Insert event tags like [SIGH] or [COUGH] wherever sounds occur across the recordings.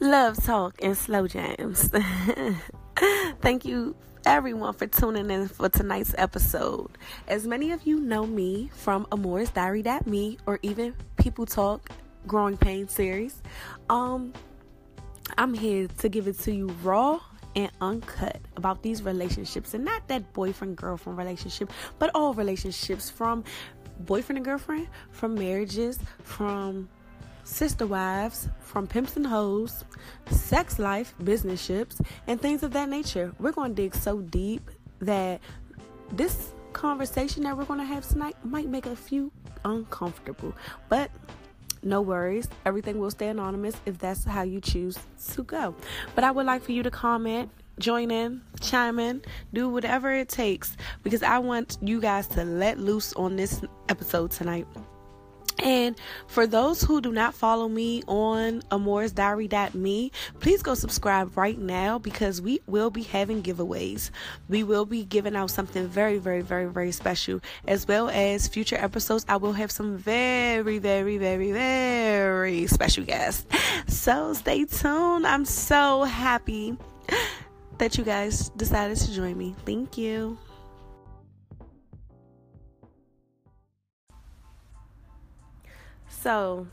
love talk and slow jams. [LAUGHS] Thank you everyone for tuning in for tonight's episode. As many of you know me from Amore's Diary That Me or even People Talk Growing Pain series, um I'm here to give it to you raw and uncut about these relationships and not that boyfriend girlfriend relationship, but all relationships from boyfriend and girlfriend, from marriages, from sister wives, from pimps and hoes, sex life, business ships, and things of that nature. We're going to dig so deep that this conversation that we're going to have tonight might make a few uncomfortable. But no worries. Everything will stay anonymous if that's how you choose to go. But I would like for you to comment, join in, chime in, do whatever it takes because I want you guys to let loose on this episode tonight. And for those who do not follow me on amorsdiary.me, please go subscribe right now because we will be having giveaways. We will be giving out something very, very, very, very special, as well as future episodes. I will have some very, very, very, very special guests. So stay tuned. I'm so happy that you guys decided to join me. Thank you. So,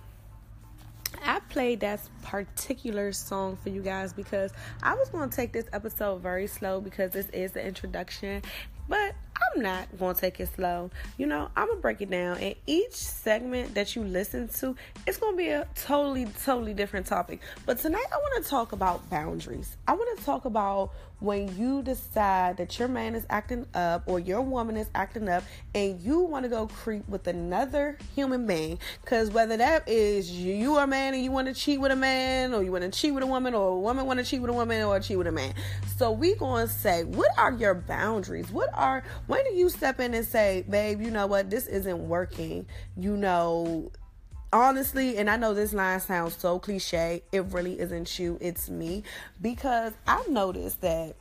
I played that particular song for you guys because I was going to take this episode very slow because this is the introduction, but I'm not going to take it slow. You know, I'm going to break it down. And each segment that you listen to, it's going to be a totally, totally different topic. But tonight, I want to talk about boundaries. I want to talk about when you decide that your man is acting up or your woman is acting up and you want to go creep with another human being because whether that is you are a man and you want to cheat with a man or you want to cheat with a woman or a woman want to cheat with a woman or cheat with a man so we going to say what are your boundaries what are when do you step in and say babe you know what this isn't working you know honestly, and I know this line sounds so cliche, it really isn't you, it's me. Because I've noticed that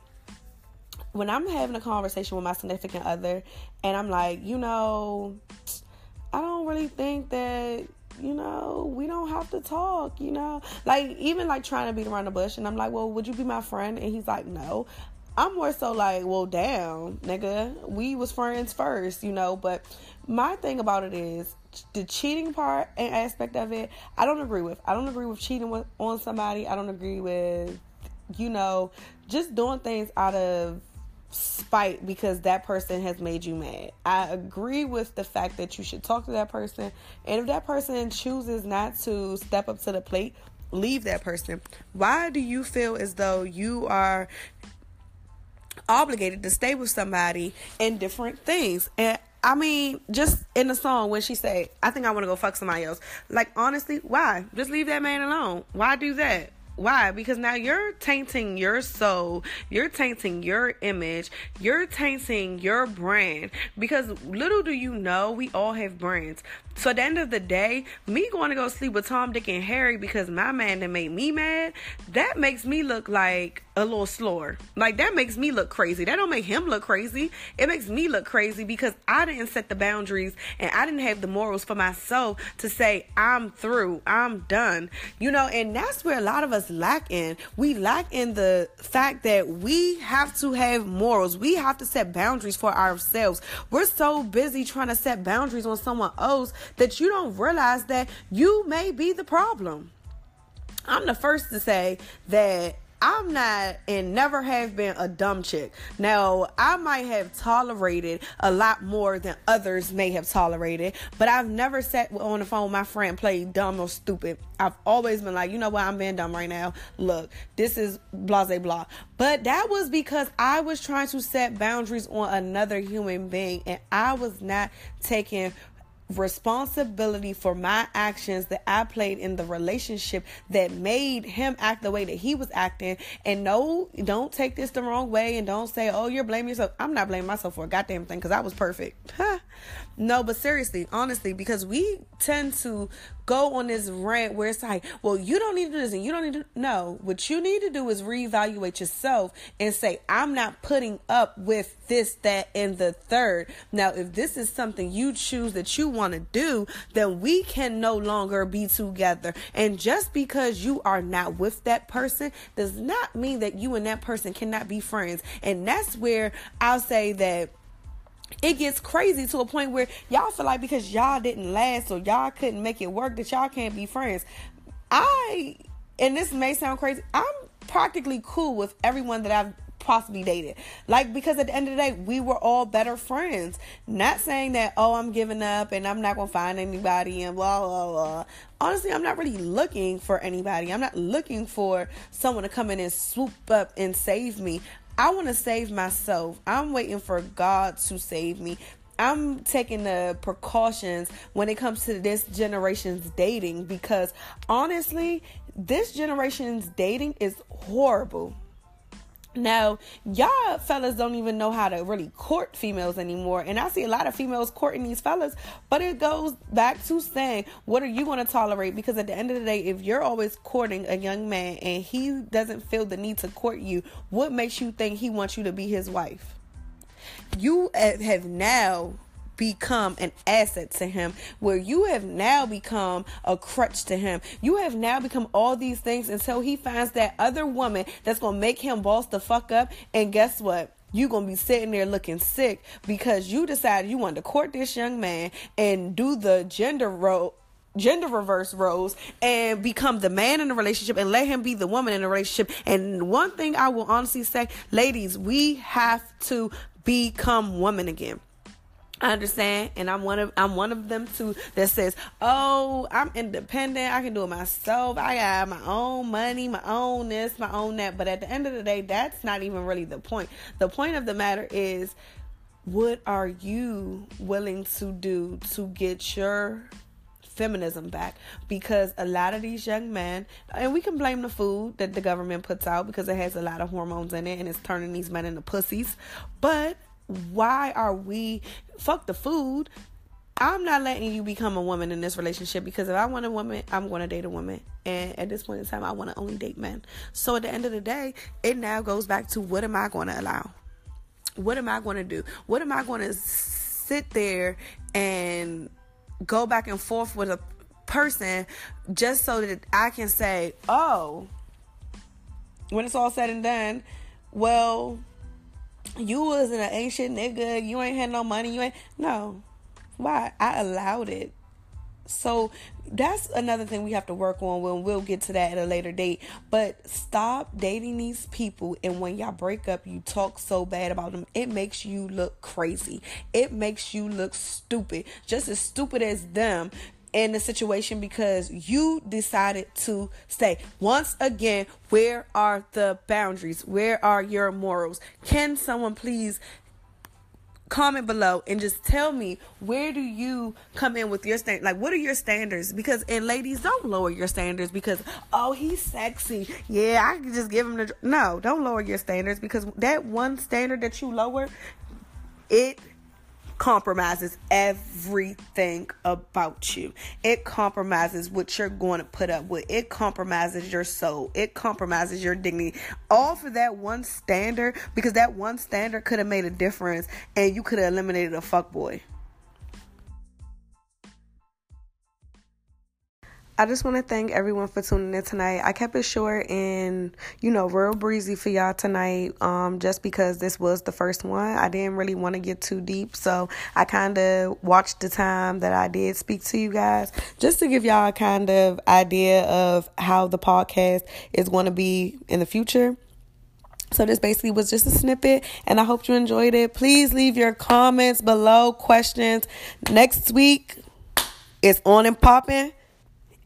when I'm having a conversation with my significant other and I'm like, you know, I don't really think that you know, we don't have to talk, you know. Like even like trying to beat around the bush and I'm like, "Well, would you be my friend?" And he's like, "No." I'm more so like, "Well, damn, nigga, we was friends first, you know, but my thing about it is the cheating part and aspect of it, I don't agree with. I don't agree with cheating with, on somebody. I don't agree with, you know, just doing things out of spite because that person has made you mad. I agree with the fact that you should talk to that person. And if that person chooses not to step up to the plate, leave that person. Why do you feel as though you are obligated to stay with somebody in different things? And I mean, just in the song when she say, "I think I want to go fuck somebody else." Like honestly, why? Just leave that man alone. Why do that? Why? Because now you're tainting your soul, you're tainting your image, you're tainting your brand. Because little do you know, we all have brands. So at the end of the day, me going to go sleep with Tom, Dick, and Harry because my man that made me mad, that makes me look like a little slower. Like that makes me look crazy. That don't make him look crazy. It makes me look crazy because I didn't set the boundaries and I didn't have the morals for myself to say I'm through, I'm done. You know, and that's where a lot of us lack in. We lack in the fact that we have to have morals. We have to set boundaries for ourselves. We're so busy trying to set boundaries on someone else that you don't realize that you may be the problem. I'm the first to say that I'm not and never have been a dumb chick. Now, I might have tolerated a lot more than others may have tolerated, but I've never sat on the phone with my friend played dumb or stupid. I've always been like, you know what, I'm being dumb right now. Look, this is blah blah. But that was because I was trying to set boundaries on another human being and I was not taking responsibility for my actions that I played in the relationship that made him act the way that he was acting. And no, don't take this the wrong way and don't say, oh, you're blaming yourself. I'm not blaming myself for a goddamn thing because I was perfect. no, but seriously, honestly, because we tend to go on this rant where it's like, well, you don't need to do this and you don't need to. No, what you need to do is reevaluate yourself and say, I'm not putting up with this, that, and the third. Now, if this is something you choose that you want to do, then we can no longer be together. And just because you are not with that person does not mean that you and that person cannot be friends. And that's where I'll say that it gets crazy to a point where y'all feel like because y'all didn't last or y'all couldn't make it work that y'all can't be friends. I, and this may sound crazy, I'm practically cool with everyone that I've possibly dated. Like, because at the end of the day, we were all better friends. Not saying that, oh, I'm giving up and I'm not going to find anybody and blah, blah, blah. Honestly, I'm not really looking for anybody. I'm not looking for someone to come in and swoop up and save me. I want to save myself. I'm waiting for God to save me. I'm taking the precautions when it comes to this generation's dating because honestly, this generation's dating is horrible. Now, y'all fellas don't even know how to really court females anymore. And I see a lot of females courting these fellas, but it goes back to saying, what are you going to tolerate? Because at the end of the day, if you're always courting a young man and he doesn't feel the need to court you, what makes you think he wants you to be his wife? You have now become an asset to him, where you have now become a crutch to him. You have now become all these things until he finds that other woman that's to make him boss the fuck up. And guess what? You're to be sitting there looking sick because you decided you wanted to court this young man and do the gender role gender reverse roles and become the man in the relationship and let him be the woman in the relationship. And one thing I will honestly say, ladies, we have to become women again. I understand, and I'm one of I'm one of them too that says, "Oh, I'm independent. I can do it myself. I got my own money, my own this, my own that." But at the end of the day, that's not even really the point. The point of the matter is, what are you willing to do to get your feminism back because a lot of these young men and we can blame the food that the government puts out because it has a lot of hormones in it and it's turning these men into pussies but why are we fuck the food? I'm not letting you become a woman in this relationship because if I want a woman, I'm going to date a woman. And at this point in time, I want to only date men. So at the end of the day, it now goes back to what am I going to allow? What am I going to do? What am I going to sit there and go back and forth with a person just so that I can say, oh, when it's all said and done, well, you wasn't an ancient nigga. You ain't had no money. You ain't no. Why? I allowed it. So that's another thing we have to work on when we'll get to that at a later date. But stop dating these people and when y'all break up, you talk so bad about them. It makes you look crazy. It makes you look stupid. Just as stupid as them in the situation because you decided to stay. Once again, where are the boundaries? Where are your morals? Can someone please comment below and just tell me where do you come in with your stand like what are your standards because and ladies don't lower your standards because oh he's sexy yeah i can just give him the no don't lower your standards because that one standard that you lower it compromises everything about you. It compromises what you're going to put up with. It compromises your soul. It compromises your dignity. All for that one standard because that one standard could have made a difference and you could have eliminated a fuck boy. I just want to thank everyone for tuning in tonight. I kept it short and, you know, real breezy for y'all tonight um, just because this was the first one. I didn't really want to get too deep, so I kind of watched the time that I did speak to you guys just to give y'all a kind of idea of how the podcast is going to be in the future. So this basically was just a snippet and I hope you enjoyed it. Please leave your comments below, questions. Next week is on and popping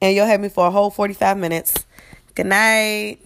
and you'll have me for a whole 45 minutes. Good night.